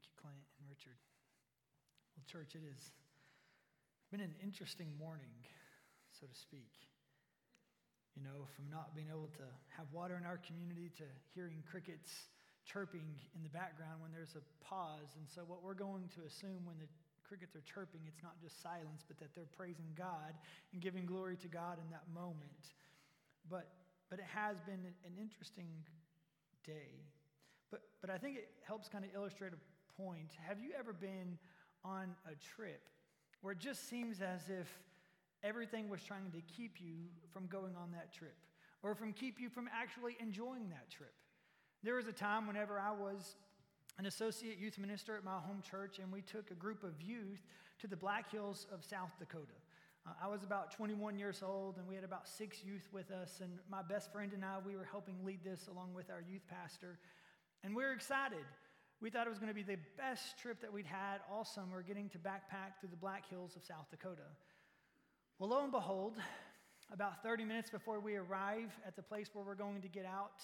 Thank you, Clint and Richard. Well, church, it has been an interesting morning, so to speak. You know, from not being able to have water in our community to hearing crickets chirping in the background when there's a pause. And so, what we're going to assume when the crickets are chirping, it's not just silence, but that they're praising God and giving glory to God in that moment. But, but it has been an interesting day. But, but I think it helps kind of illustrate a point. Have you ever been on a trip where it just seems as if everything was trying to keep you from going on that trip or from keep you from actually enjoying that trip? There was a time whenever I was an associate youth minister at my home church, and we took a group of youth to the Black Hills of South Dakota. Uh, I was about 21 years old, and we had about six youth with us. And my best friend and I, we were helping lead this along with our youth pastor. And we were excited. We thought it was going to be the best trip that we'd had all summer, getting to backpack through the Black Hills of South Dakota. Well, lo and behold, about 30 minutes before we arrive at the place where we're going to get out,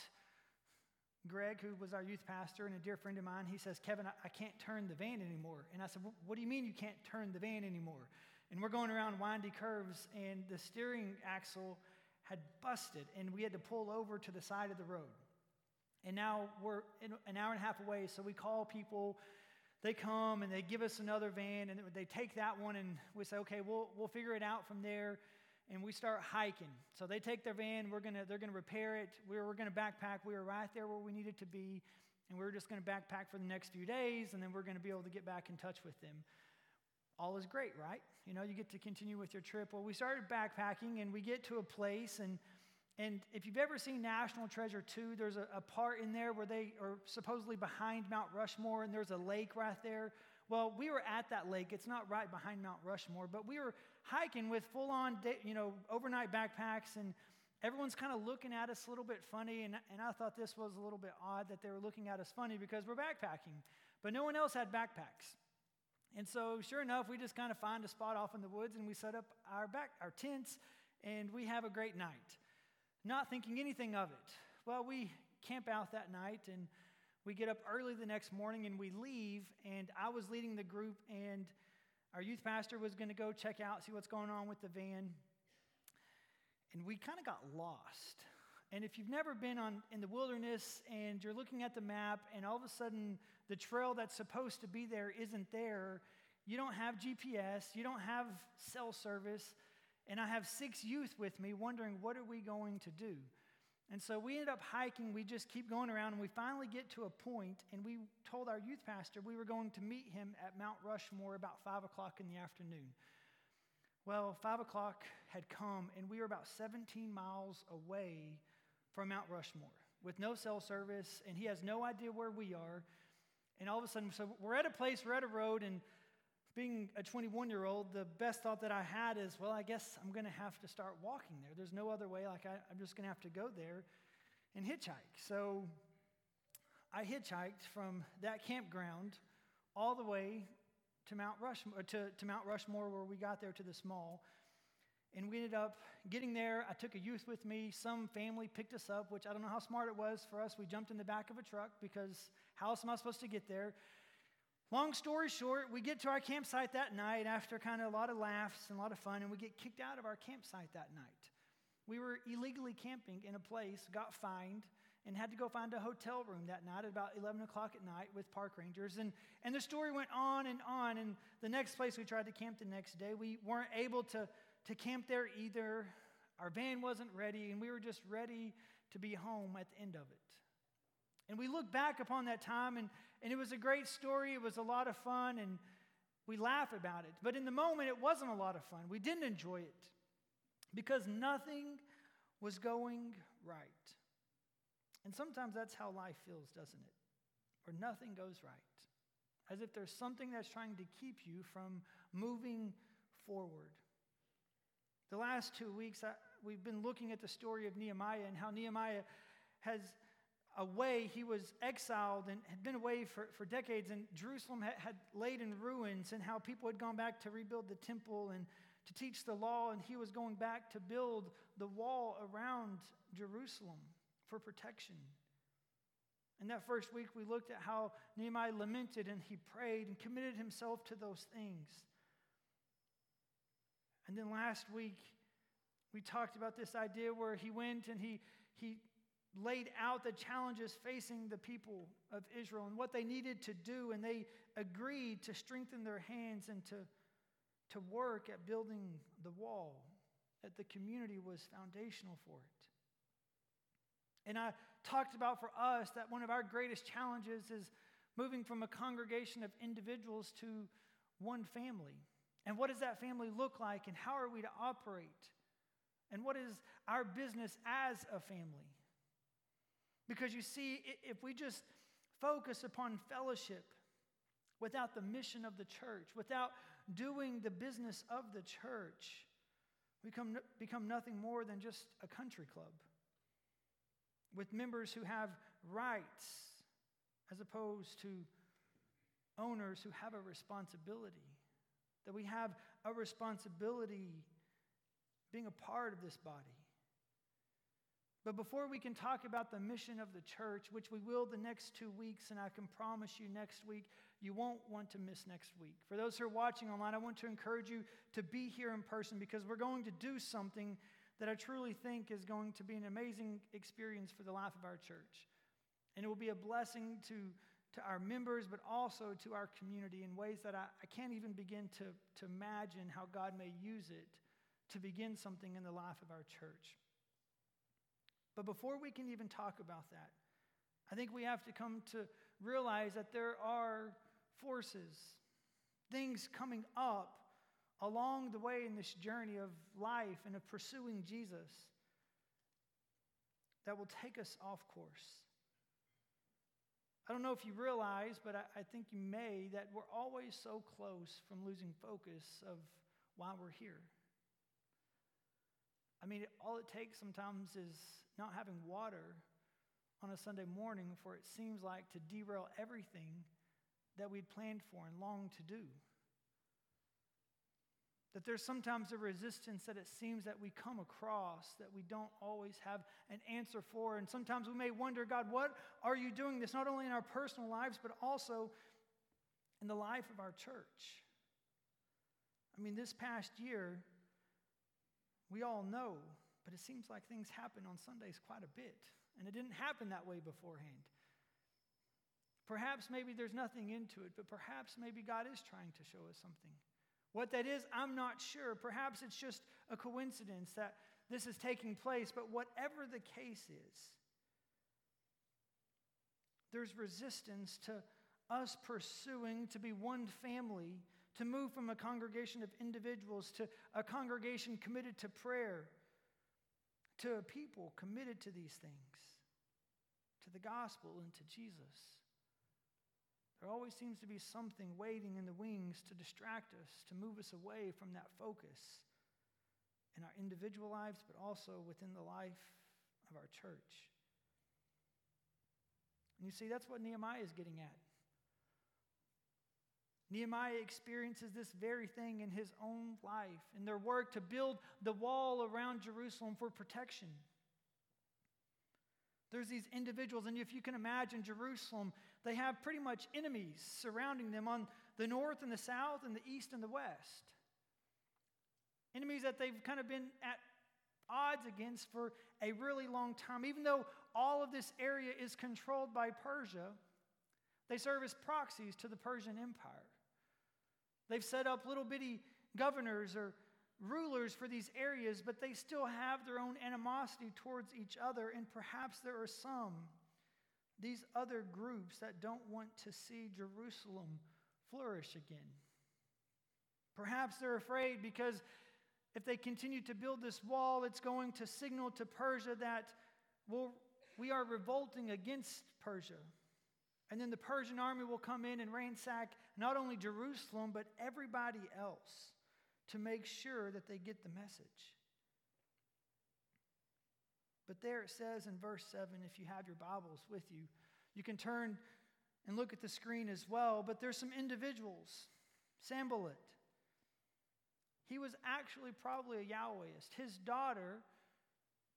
Greg, who was our youth pastor and a dear friend of mine, he says, Kevin, I, can't turn the van anymore. And I said, What do you mean you can't turn the van anymore? And we're going around windy curves, and the steering axle had busted, and we had to pull over to the side of the road. And now we're an hour and a half away, so we call people. They come and they give us another van, and they take that one, and we say, okay, we'll, we'll figure it out from there. And we start hiking. So they take their van, we're gonna, they're going to repair it. We were, we're going to backpack. We were right there where we needed to be, and we're just going to backpack for the next few days, and then we're going to be able to get back in touch with them. All is great, right? You know, you get to continue with your trip. Well, we started backpacking, and we get to a place, and and if you've ever seen National Treasure 2, there's a, a, part in there where they are supposedly behind Mount Rushmore and there's a lake right there. Well, we were at that lake. It's not right behind Mount Rushmore, but we were hiking with full on, you know, overnight backpacks and everyone's kind of looking at us a little bit funny. And, and I thought this was a little bit odd that they were looking at us funny because we're backpacking, but no one else had backpacks. And so, sure enough, we just kind of find a spot off in the woods and we set up our back, our tents, and we have a great night not thinking anything of it. Well, we camp out that night and we get up early the next morning and we leave. And I was leading the group, and our youth pastor was going to go check out, see what's going on with the van. And we kind of got lost. And if you've never been on, in the wilderness and you're looking at the map, and all of a sudden the trail that's supposed to be there isn't there, you don't have GPS, you don't have cell service, and I have six youth with me wondering, what are we going to do? And so we ended up hiking. We just keep going around, and we finally get to a point, and we told our youth pastor we were going to meet him at Mount Rushmore about 5 o'clock in the afternoon. Well, 5 o'clock had come, and we were about 17 miles away from Mount Rushmore with no cell service, and he has no idea where we are. And all of a sudden, so we're at a place, we're at a road, and being a 21 year old, the best thought that I had is, well, I guess I'm going to have to start walking there. There's no other way. Like, I, am just going to have to go there and hitchhike. So I hitchhiked from that campground all the way to Mount Rushmore, uh, to, to Mount Rushmore, where we got there to this mall. And we ended up getting there. I took a youth with me. Some family picked us up, which I don't know how smart it was for us. We jumped in the back of a truck because how else am I supposed to get there? Long story short, we get to our campsite that night after kind of a lot of laughs and a lot of fun, and we get kicked out of our campsite that night. We were illegally camping in a place, got fined, and had to go find a hotel room that night at about 11 o'clock at night with park rangers. And, and the story went on and on. And the next place we tried to camp the next day, we weren't able to, to camp there either. Our van wasn't ready, and we were just ready to be home at the end of it. And we look back upon that time, and, and it was a great story. It was a lot of fun, and we laugh about it. But in the moment, it wasn't a lot of fun. We didn't enjoy it because nothing was going right. And sometimes that's how life feels, doesn't it? Where nothing goes right. As if there's something that's trying to keep you from moving forward. The last two weeks, I, we've been looking at the story of Nehemiah and how Nehemiah has away. He was exiled and had been away for, for decades, and Jerusalem had, had laid in ruins, and how people had gone back to rebuild the temple and to teach the law, and he was going back to build the wall around Jerusalem for protection. And that first week, we looked at how Nehemiah lamented and he prayed and committed himself to those things. And then last week, we talked about this idea where he went and he, he laid out the challenges facing the people of Israel and what they needed to do, and they agreed to strengthen their hands and to, to work at building the wall, that the community was foundational for it. And I talked about for us that one of our greatest challenges is moving from a congregation of individuals to one family. And what does that family look like, and how are we to operate? And what is our business as a family? Because you see, if we just focus upon fellowship without the mission of the church, without doing the business of the church, we become, become nothing more than just a country club with members who have rights as opposed to owners who have a responsibility. That we have a responsibility being a part of this body. But before we can talk about the mission of the church, which we will the next two weeks, and I can promise you next week, you won't want to miss next week. For those who are watching online, I want to encourage you to be here in person because we're going to do something that I truly think is going to be an amazing experience for the life of our church. And it will be a blessing to, to our members, but also to our community in ways that I, I can't even begin to, to imagine how God may use it to begin something in the life of our church. But before we can even talk about that, I think we have to come to realize that there are forces, things coming up along the way in this journey of life and of pursuing Jesus that will take us off course. I don't know if you realize, but I, I, think you may, that we're always so close from losing focus of why we're here. I mean, all it takes sometimes is not having water on a Sunday morning for it seems like to derail everything that we'd planned for and longed to do. That there's sometimes a resistance that it seems that we come across that we don't always have an answer for. And sometimes we may wonder, God, what are you doing this not only in our personal lives, but also in the life of our church? I mean, this past year, we all know but it seems like things happen on Sundays quite a bit, and it didn't happen that way beforehand. Perhaps maybe there's nothing into it, but perhaps maybe God is trying to show us something. What that is, I'm not sure. Perhaps it's just a coincidence that this is taking place, but whatever the case is, there's resistance to us pursuing to be one family, to move from a congregation of individuals to a congregation committed to prayer, to a people committed to these things, to the gospel and to Jesus. There always seems to be something waiting in the wings to distract us, to move us away from that focus in our individual lives, but also within the life of our church. And you see, that's what Nehemiah is getting at. Nehemiah experiences this very thing in his own life, in their work to build the wall around Jerusalem for protection. There's these individuals, and if you can imagine Jerusalem, they have pretty much enemies surrounding them on the north and the south, and the east and the west. Enemies that they've kind of been at odds against for a really long time. Even though all of this area is controlled by Persia, they serve as proxies to the Persian Empire. They've set up little bitty governors or rulers for these areas, but they still have their own animosity towards each other, and perhaps there are some, these other groups, that don't want to see Jerusalem flourish again. Perhaps they're afraid because if they continue to build this wall, it's going to signal to Persia that well, we are revolting against Persia. And then the Persian army will come in and ransack not only Jerusalem, but everybody else to make sure that they get the message. But there it says in verse 7, if you have your Bibles with you, you can turn and look at the screen as well. But there's some individuals. Sanballat. He was actually probably a Yahwehist. His daughter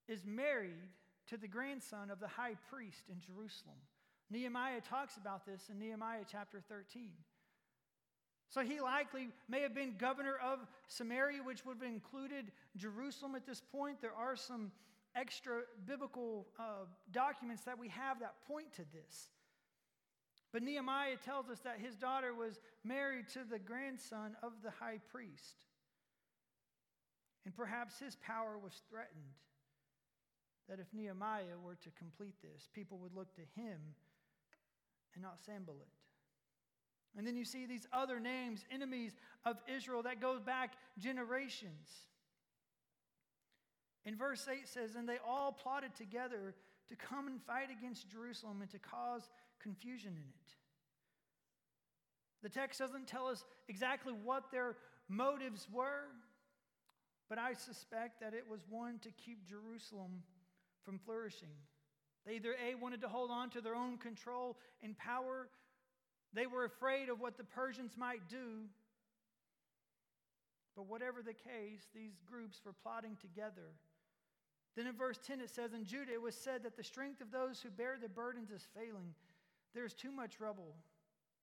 is married to the grandson of the high priest in Jerusalem. Nehemiah talks about this in Nehemiah chapter 13. So he likely may have been governor of Samaria, which would have included Jerusalem at this point. There are some extra biblical uh, documents that we have that point to this. But Nehemiah tells us that his daughter was married to the grandson of the high priest. And perhaps his power was threatened. That if Nehemiah were to complete this, people would look to him and not Sanballat. And then you see these other names, enemies of Israel, that goes back generations. In verse 8 says, And they all plotted together to come and fight against Jerusalem and to cause confusion in it. The text doesn't tell us exactly what their motives were, but I suspect that it was one to keep Jerusalem from flourishing. They either A, wanted to hold on to their own control and power, they were afraid of what the Persians might do. But whatever the case, these groups were plotting together. Then in verse 10 it says, In Judah it was said that the strength of those who bear the burdens is failing. There is too much rubble.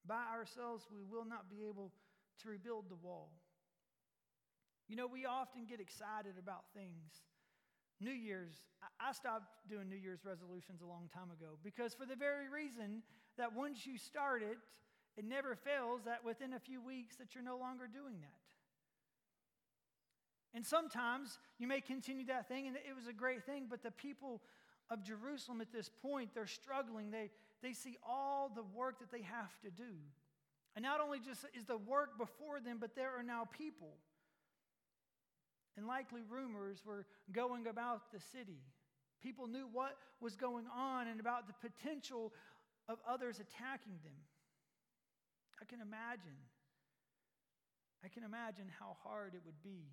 By ourselves we will not be able to rebuild the wall. You know, we often get excited about things. New Year's, I stopped doing New Year's resolutions a long time ago because, for the very reason that once you start it, it never fails that within a few weeks that you're no longer doing that. And sometimes you may continue that thing, and it was a great thing, but the people of Jerusalem at this point, they're struggling. They, they see all the work that they have to do. And not only just is the work before them, but there are now people. And likely rumors were going about the city. People knew what was going on and about the potential of others attacking them. I can imagine. I can imagine how hard it would be.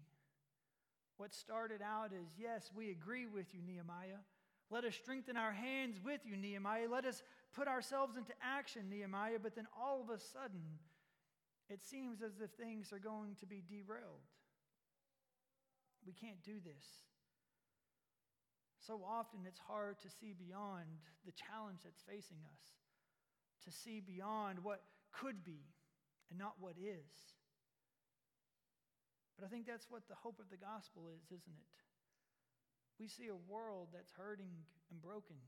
What started out as, yes, we agree with you, Nehemiah. Let us strengthen our hands with you, Nehemiah. Let us put ourselves into action, Nehemiah. But then all of a sudden, it seems as if things are going to be derailed. We can't do this. So often it's hard to see beyond the challenge that's facing us, to see beyond what could be and not what is. But I think that's what the hope of the gospel is, isn't it? We see a world that's hurting and broken.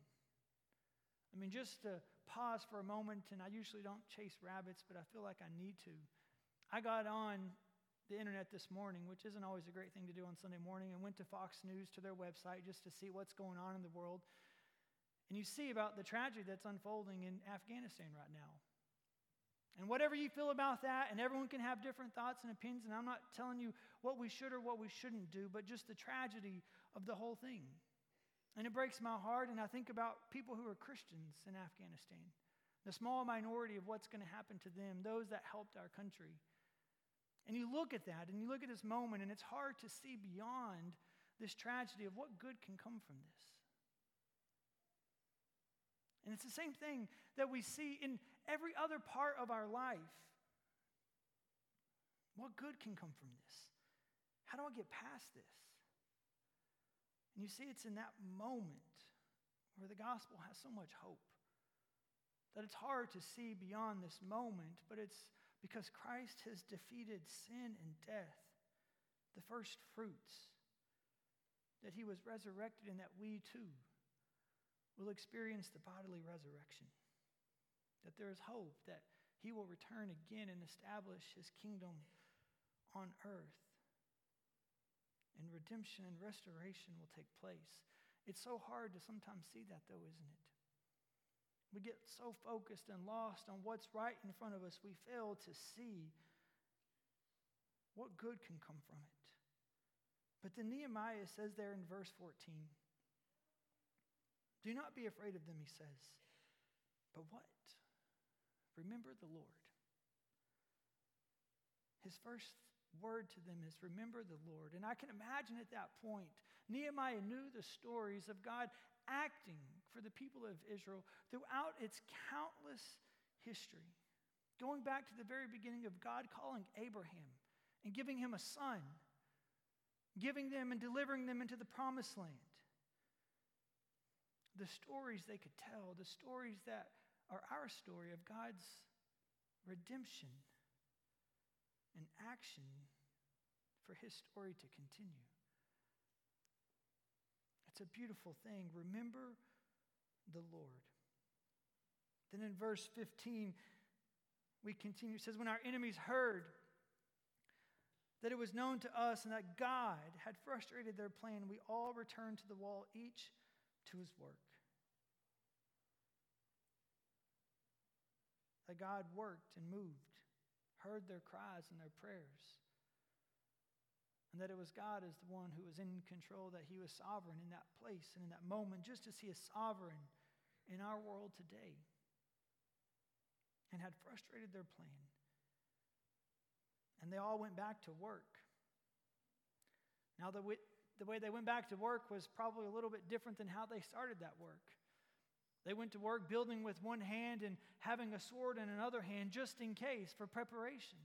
I mean, just to pause for a moment, and I usually don't chase rabbits, but I feel like I need to. I got on the internet this morning, which isn't always a great thing to do on Sunday morning, and went to Fox News to their website just to see what's going on in the world. And you see about the tragedy that's unfolding in Afghanistan right now. And whatever you feel about that, and everyone can have different thoughts and opinions, and I'm not telling you what we should or what we shouldn't do, but just the tragedy of the whole thing. And it breaks my heart, and I think about people who are Christians in Afghanistan, the small minority of what's going to happen to them, those that helped our country. And you look at that and you look at this moment, and it's hard to see beyond this tragedy of what good can come from this. And it's the same thing that we see in every other part of our life. What good can come from this? How do I get past this? And you see, it's in that moment where the gospel has so much hope that it's hard to see beyond this moment, but it's because Christ has defeated sin and death, the first fruits, that he was resurrected and that we too will experience the bodily resurrection. That there is hope that he will return again and establish his kingdom on earth. And redemption and restoration will take place. It's so hard to sometimes see that, though, isn't it? We get so focused and lost on what's right in front of us, we fail to see what good can come from it. But then Nehemiah says there in verse 14, Do not be afraid of them, he says. But what? Remember the Lord. His first word to them is remember the Lord. And I can imagine at that point, Nehemiah knew the stories of God acting for the people of Israel throughout its countless history. Going back to the very beginning of God calling Abraham and giving him a son, giving them and delivering them into the promised land. The stories they could tell, the stories that are our story of God's redemption and action for his story to continue. It's a beautiful thing. Remember the Lord. Then in verse 15, we continue. It says, When our enemies heard that it was known to us and that God had frustrated their plan, we all returned to the wall, each to his work. That God worked and moved, heard their cries and their prayers, and that it was God as the one who was in control, that he was sovereign in that place and in that moment, just as he is sovereign in our world today and had frustrated their plan. And they all went back to work. Now, the, the way they went back to work was probably a little bit different than how they started that work. They went to work building with one hand and having a sword in another hand just in case for preparation.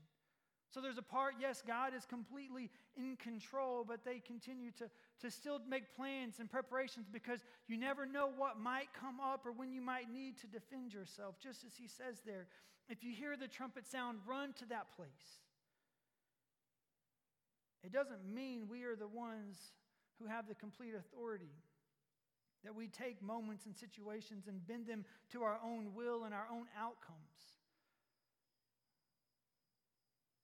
So there's a part, yes, God is completely in control, but they continue to, to still make plans and preparations because you never know what might come up or when you might need to defend yourself. Just as he says there, if you hear the trumpet sound, run to that place. It doesn't mean we are the ones who have the complete authority, that we take moments and situations and bend them to our own will and our own outcomes.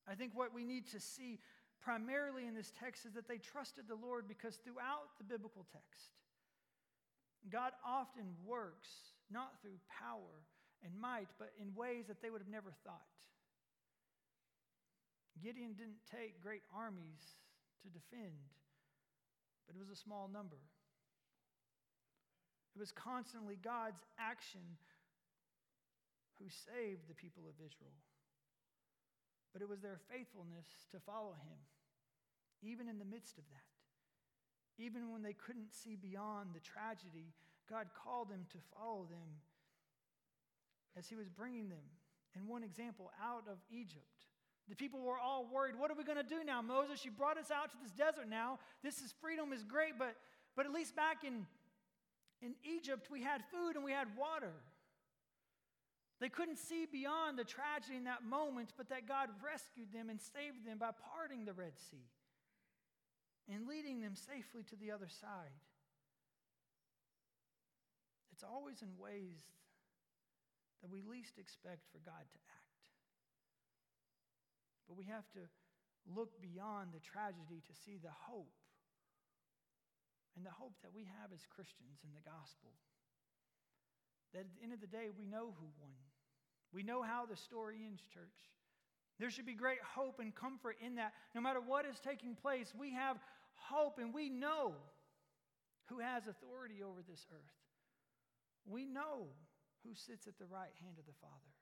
I think what we need to see primarily in this text is that they trusted the Lord because throughout the biblical text, God often works not through power and might, but in ways that they would have never thought. Gideon didn't take great armies to defend, but it was a small number. It was constantly God's action who saved the people of Israel but it was their faithfulness to follow him, even in the midst of that. Even when they couldn't see beyond the tragedy, God called them to follow them as he was bringing them, in one example, out of Egypt. The people were all worried, what are we going to do now? Moses, you brought us out to this desert now. This is freedom is great, but, but at least back in, in Egypt, we had food and we had water. They couldn't see beyond the tragedy in that moment, but that God rescued them and saved them by parting the Red Sea and leading them safely to the other side. It's always in ways that we least expect for God to act. But we have to look beyond the tragedy to see the hope and the hope that we have as Christians in the gospel. That at the end of the day, we know who won. We know how the story ends, church. There should be great hope and comfort in that. No matter what is taking place, we have hope and we know who has authority over this earth. We know who sits at the right hand of the Father.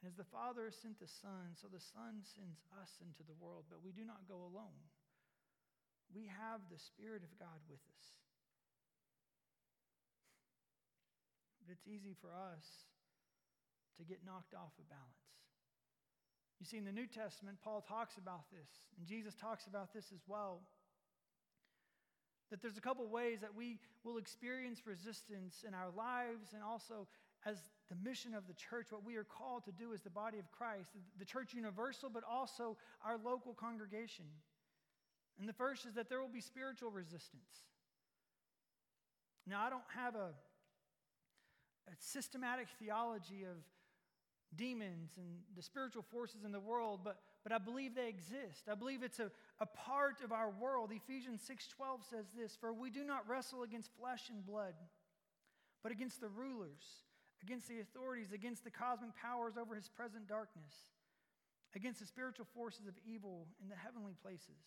And as the Father sent the Son, so the Son sends us into the world, but we do not go alone. We have the Spirit of God with us. It's easy for us to get knocked off of balance. You see, in the New Testament, Paul talks about this, and Jesus talks about this as well. That there's a couple ways that we will experience resistance in our lives and also as the mission of the church, what we are called to do as the body of Christ, the church universal, but also our local congregation. And the first is that there will be spiritual resistance. Now, I don't have a a systematic theology of demons and the spiritual forces in the world, but, but I believe they exist. I believe it's a, a part of our world. Ephesians 6:12 says this, "For we do not wrestle against flesh and blood, but against the rulers, against the authorities, against the cosmic powers over his present darkness, against the spiritual forces of evil in the heavenly places."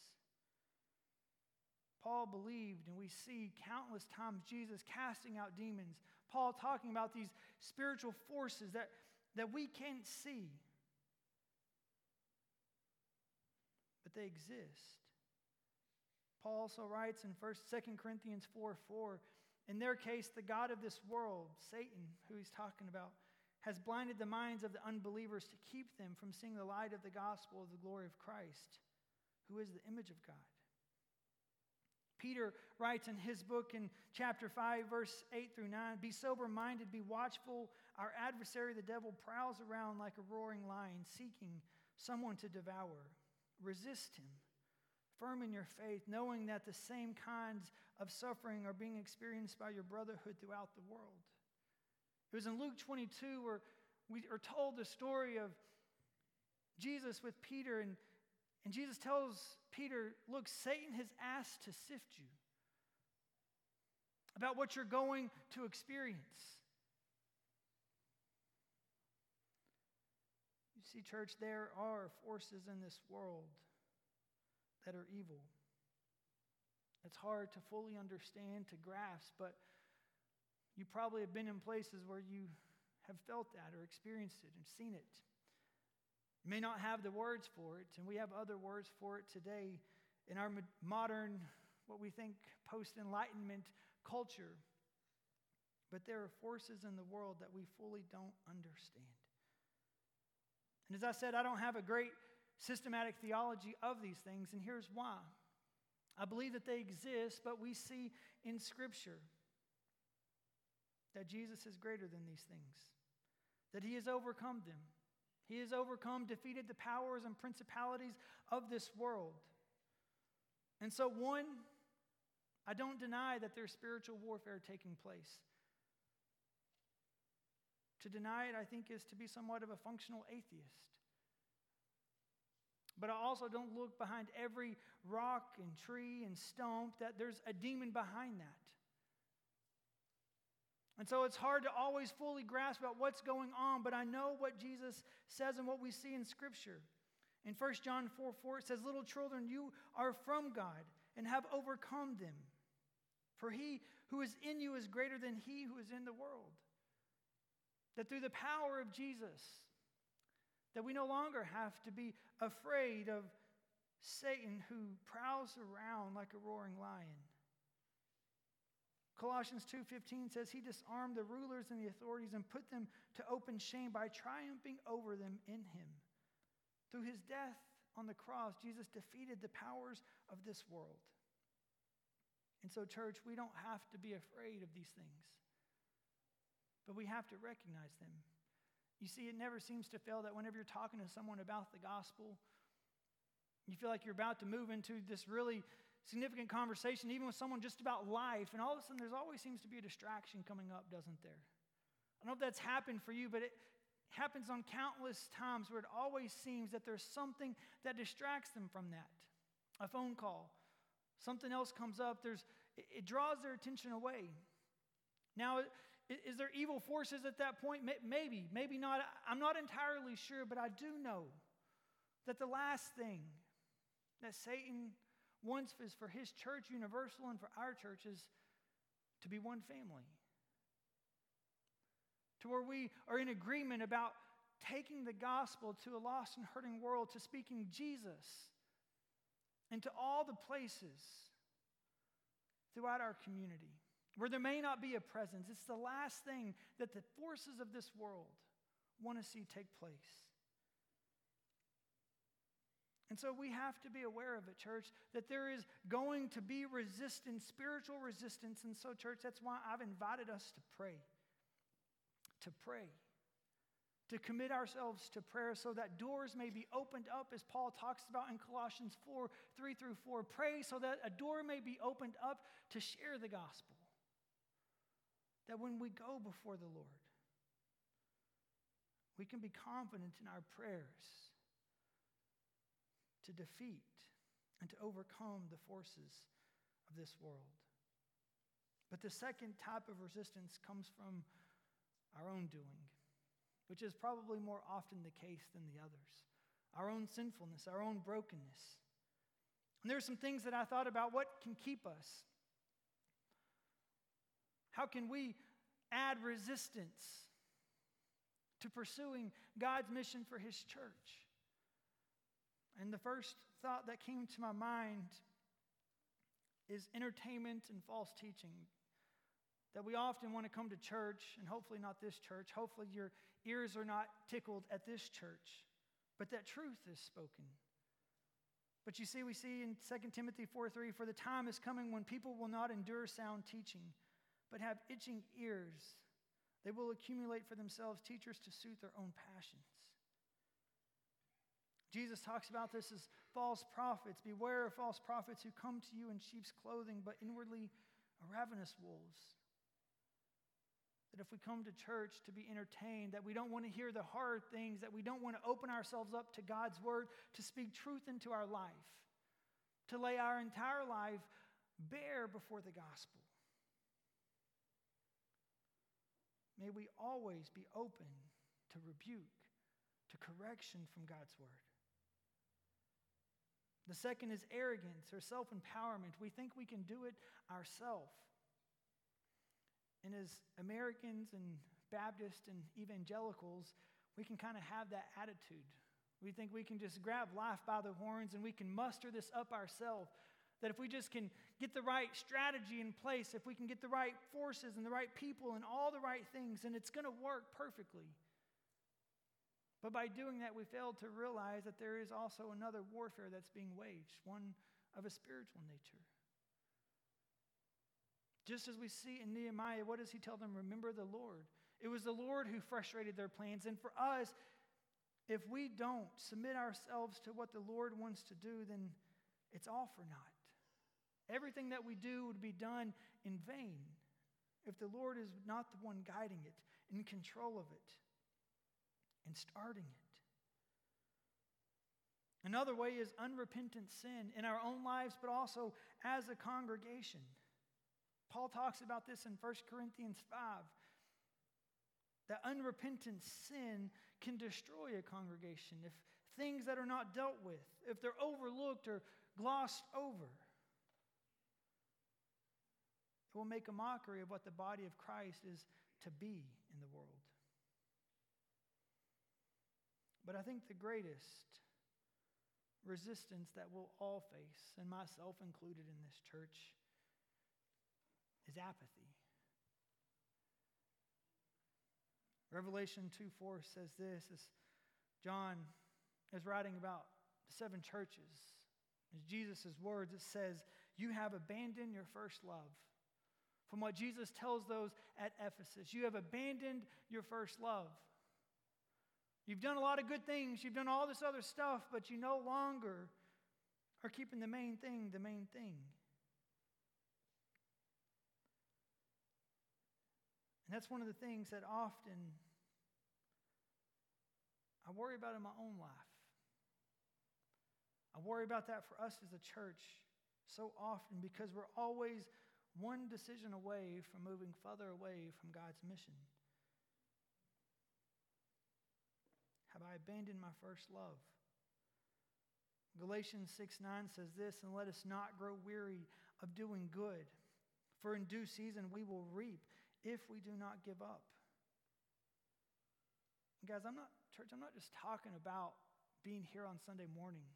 Paul believed, and we see countless times Jesus casting out demons, Paul talking about these spiritual forces that, that we can't see, but they exist. Paul also writes in 1st, 2 Corinthians 4 4, in their case, the God of this world, Satan, who he's talking about, has blinded the minds of the unbelievers to keep them from seeing the light of the gospel of the glory of Christ, who is the image of God. Peter writes in his book in chapter 5, verse 8 through 9 Be sober minded, be watchful. Our adversary, the devil, prowls around like a roaring lion, seeking someone to devour. Resist him, firm in your faith, knowing that the same kinds of suffering are being experienced by your brotherhood throughout the world. It was in Luke 22 where we are told the story of Jesus with Peter, and, and Jesus tells Peter, Look, Satan has asked to sift you about what you're going to experience. You see, church, there are forces in this world that are evil. It's hard to fully understand, to grasp, but you probably have been in places where you have felt that or experienced it and seen it. You may not have the words for it, and we have other words for it today in our modern, what we think post enlightenment culture. But there are forces in the world that we fully don't understand. And as I said, I don't have a great systematic theology of these things, and here's why. I believe that they exist, but we see in Scripture that Jesus is greater than these things, that he has overcome them. He has overcome, defeated the powers and principalities of this world. And so, one, I don't deny that there's spiritual warfare taking place. To deny it, I think, is to be somewhat of a functional atheist. But I also don't look behind every rock and tree and stump that there's a demon behind that. And so it's hard to always fully grasp about what's going on, but I know what Jesus says and what we see in Scripture. In 1 John 4 4, it says, Little children, you are from God and have overcome them. For he who is in you is greater than he who is in the world. That through the power of Jesus, that we no longer have to be afraid of Satan who prowls around like a roaring lion. Colossians 2:15 says he disarmed the rulers and the authorities and put them to open shame by triumphing over them in him. Through his death on the cross, Jesus defeated the powers of this world. And so church, we don't have to be afraid of these things. But we have to recognize them. You see, it never seems to fail that whenever you're talking to someone about the gospel, you feel like you're about to move into this really significant conversation, even with someone just about life, and all of a sudden there's always seems to be a distraction coming up, doesn't there? I don't know if that's happened for you, but it happens on countless times where it always seems that there's something that distracts them from that. A phone call, something else comes up, there's, it draws their attention away. Now, is there evil forces at that point? Maybe, maybe not. I'm not entirely sure, but I do know that the last thing that Satan wants is for his church universal and for our churches to be one family. To where we are in agreement about taking the gospel to a lost and hurting world, to speaking Jesus into all the places throughout our community where there may not be a presence. It's the last thing that the forces of this world want to see take place. And so we have to be aware of it, church, that there is going to be resistance, spiritual resistance. And so, church, that's why I've invited us to pray. To pray. To commit ourselves to prayer so that doors may be opened up, as Paul talks about in Colossians 4 3 through 4. Pray so that a door may be opened up to share the gospel. That when we go before the Lord, we can be confident in our prayers to defeat and to overcome the forces of this world. But the second type of resistance comes from our own doing, which is probably more often the case than the others. Our own sinfulness, our own brokenness. And there are some things that I thought about what can keep us. How can we add resistance to pursuing God's mission for His church? And the first thought that came to my mind is entertainment and false teaching. That we often want to come to church, and hopefully not this church. Hopefully your ears are not tickled at this church, but that truth is spoken. But you see, we see in 2 Timothy 4 3, for the time is coming when people will not endure sound teaching, but have itching ears. They will accumulate for themselves teachers to suit their own passions. Jesus talks about this as false prophets. Beware of false prophets who come to you in sheep's clothing, but inwardly are ravenous wolves. That if we come to church to be entertained, that we don't want to hear the hard things, that we don't want to open ourselves up to God's word, to speak truth into our life, to lay our entire life bare before the gospel. May we always be open to rebuke, to correction from God's word. The second is arrogance or self empowerment. We think we can do it ourselves. And as Americans and Baptists and evangelicals, we can kind of have that attitude. We think we can just grab life by the horns and we can muster this up ourselves. That if we just can get the right strategy in place, if we can get the right forces and the right people and all the right things, then it's going to work perfectly. But by doing that, we fail to realize that there is also another warfare that's being waged, one of a spiritual nature. Just as we see in Nehemiah, what does he tell them? Remember the Lord. It was the Lord who frustrated their plans. And for us, if we don't submit ourselves to what the Lord wants to do, then it's all for naught. Everything that we do would be done in vain if the Lord is not the one guiding it, in control of it and starting it. Another way is unrepentant sin in our own lives, but also as a congregation. Paul talks about this in 1 Corinthians 5 that unrepentant sin can destroy a congregation if things that are not dealt with, if they're overlooked or glossed over. It will make a mockery of what the body of Christ is to be in the world. But I think the greatest resistance that we'll all face, and myself included in this church, is apathy. Revelation 2 4 says this as John is writing about the seven churches. As Jesus' words, it says, You have abandoned your first love. From what Jesus tells those at Ephesus, you have abandoned your first love. You've done a lot of good things, you've done all this other stuff, but you no longer are keeping the main thing the main thing. And that's one of the things that often I worry about in my own life. I worry about that for us as a church so often because we're always one decision away from moving further away from God's mission. I abandoned my first love? Galatians 6 9 says this, and let us not grow weary of doing good, for in due season we will reap if we do not give up. And guys, I'm not, church, I'm not just talking about being here on Sunday morning.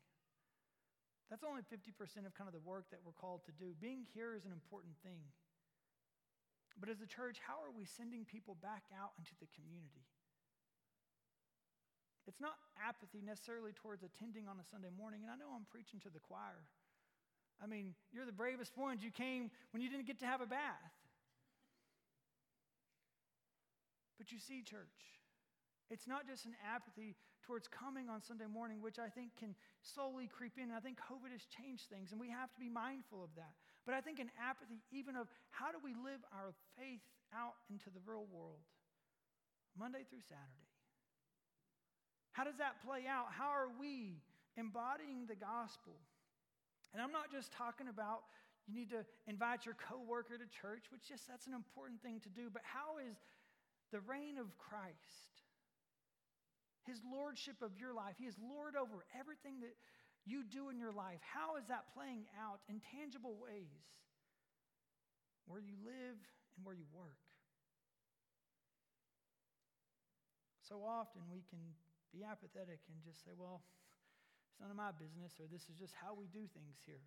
That's only 50% of kind of the work that we're called to do. Being here is an important thing. But as a church, how are we sending people back out into the community? It's not apathy necessarily towards attending on a Sunday morning. And I know I'm preaching to the choir. I mean, you're the bravest ones. You came when you didn't get to have a bath. But you see, church, it's not just an apathy towards coming on Sunday morning, which I think can slowly creep in. I think COVID has changed things, and we have to be mindful of that. But I think an apathy, even of how do we live our faith out into the real world, Monday through Saturday. How does that play out? How are we embodying the gospel? And I'm not just talking about you need to invite your coworker to church, which just that's an important thing to do, but how is the reign of Christ, his lordship of your life, he is lord over everything that you do in your life. How is that playing out in tangible ways where you live and where you work? So often we can be apathetic and just say, well, it's none of my business, or this is just how we do things here.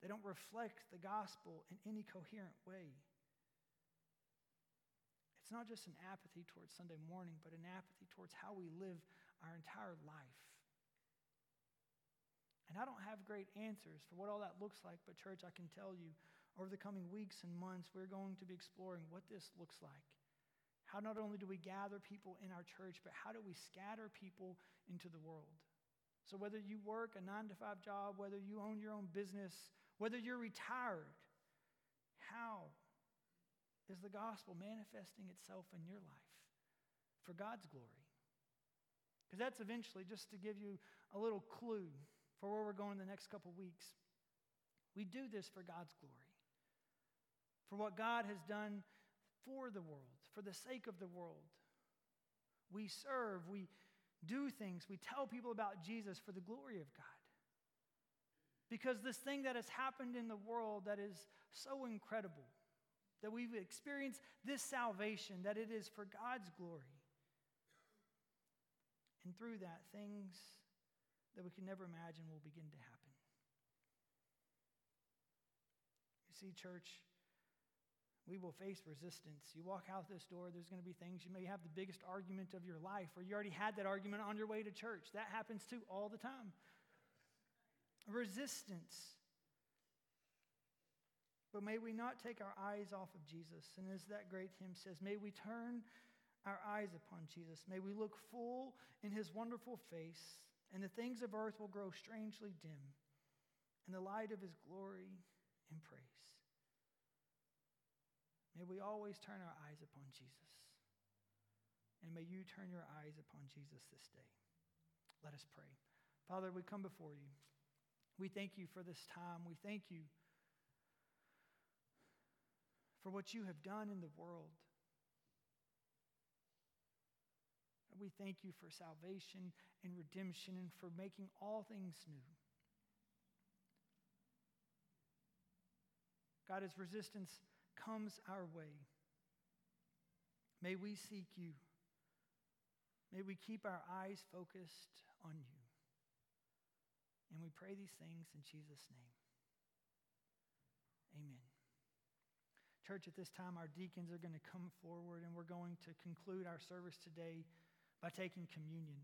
They don't reflect the gospel in any coherent way. It's not just an apathy towards Sunday morning, but an apathy towards how we live our entire life. And And I don't have great answers for what all that looks like, but, church, I can tell you over the coming weeks and months, we're going to be exploring what this looks like. How not only do we gather people in our church, but how do we scatter people into the world? So, whether you work a nine to five job, whether you own your own business, whether you're retired, how is the gospel manifesting itself in your life for God's glory? Because that's eventually, just to give you a little clue for where we're going in the next couple weeks, we do this for God's glory, for what God has done for the world, for the sake of the world. We serve, we do things, we tell people about Jesus for the glory of God. Because this thing that has happened in the world that is so incredible, that we've experienced this salvation, that it is for God's glory. And through that, things that we can never imagine will begin to happen. You see, church, we will face resistance. You walk out this door, there's going to be things. You may have the biggest argument of your life, or you already had that argument on your way to church. That happens too all the time. Resistance. But may we not take our eyes off of Jesus. And as that great hymn says, may we turn our eyes upon Jesus. May we look full in his wonderful face, and the things of earth will grow strangely dim in the light of his glory and praise. May we always turn our eyes upon Jesus. And may you turn your eyes upon Jesus this day. Let us pray. Father, we come before you. We thank you for this time. We thank you for what you have done in the world. We thank you for salvation and redemption and for making all things new. God, as resistance comes our way, may we seek you. May we keep our eyes focused on you. And we pray these things in Jesus' name. Amen. Church, at this time, our deacons are going to come forward and we're going to conclude our service today by taking communion.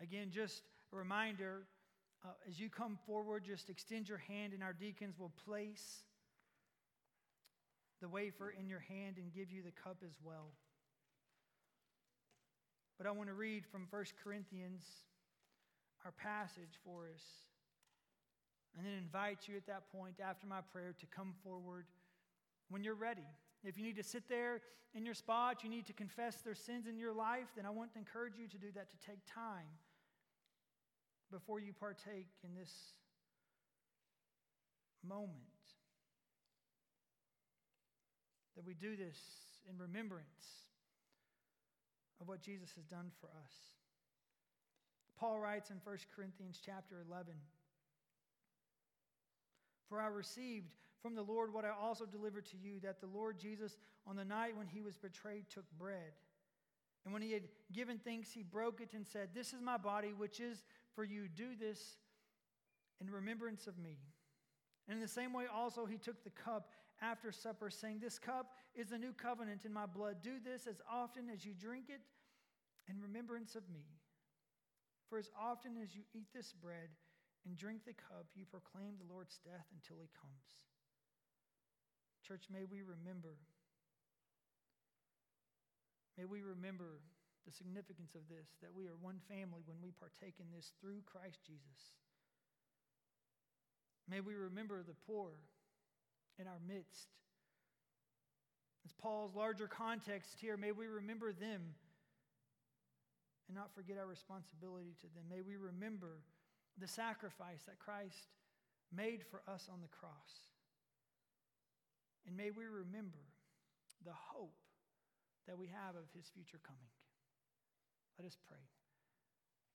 Again, just a reminder uh, as you come forward, just extend your hand and our deacons will place the wafer in your hand and give you the cup as well. But I want to read from 1 Corinthians, our passage for us and then invite you at that point after my prayer to come forward when you're ready. If you need to sit there in your spot, you need to confess their sins in your life, then I want to encourage you to do that, to take time before you partake in this moment. That we do this in remembrance of what Jesus has done for us. Paul writes in 1 Corinthians chapter 11 for I received from the Lord what I also delivered to you that the Lord Jesus, on the night when he was betrayed, took bread. And when he had given thanks, he broke it and said, This is my body, which is for you. Do this in remembrance of me. And in the same way, also, he took the cup after supper, saying, This cup is the new covenant in my blood. Do this as often as you drink it in remembrance of me. For as often as you eat this bread and drink the cup, you proclaim the Lord's death until he comes. Church, may we remember, may we remember the significance of this, that we are one family when we partake in this through Christ Jesus. May we remember the poor in our midst. As Paul's larger context here, may we remember them and not forget our responsibility to them. May we remember the sacrifice that Christ made for us on the cross. And may we remember the hope that we have of his future coming. Let us pray.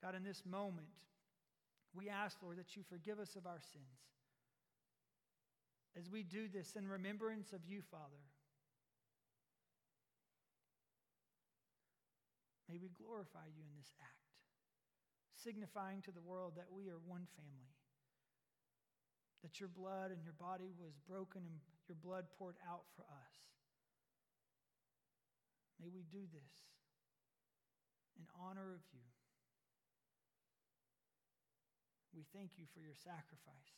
God, in this moment, we ask, Lord, that you forgive us of our sins. As we do this in remembrance of you, Father, may we glorify you in this act signifying to the world that we are one family. That your blood and your body was broken and your blood poured out for us. May we do this in honor of you. We thank you for your sacrifice.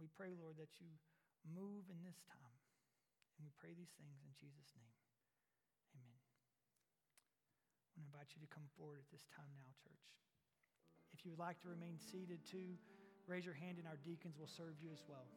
We pray, Lord, that you move in this time. And we pray these things in Jesus' name. Amen. I want to invite you to come forward at this time now, church. If you would like to remain seated too, raise your hand and our deacons will serve you as well.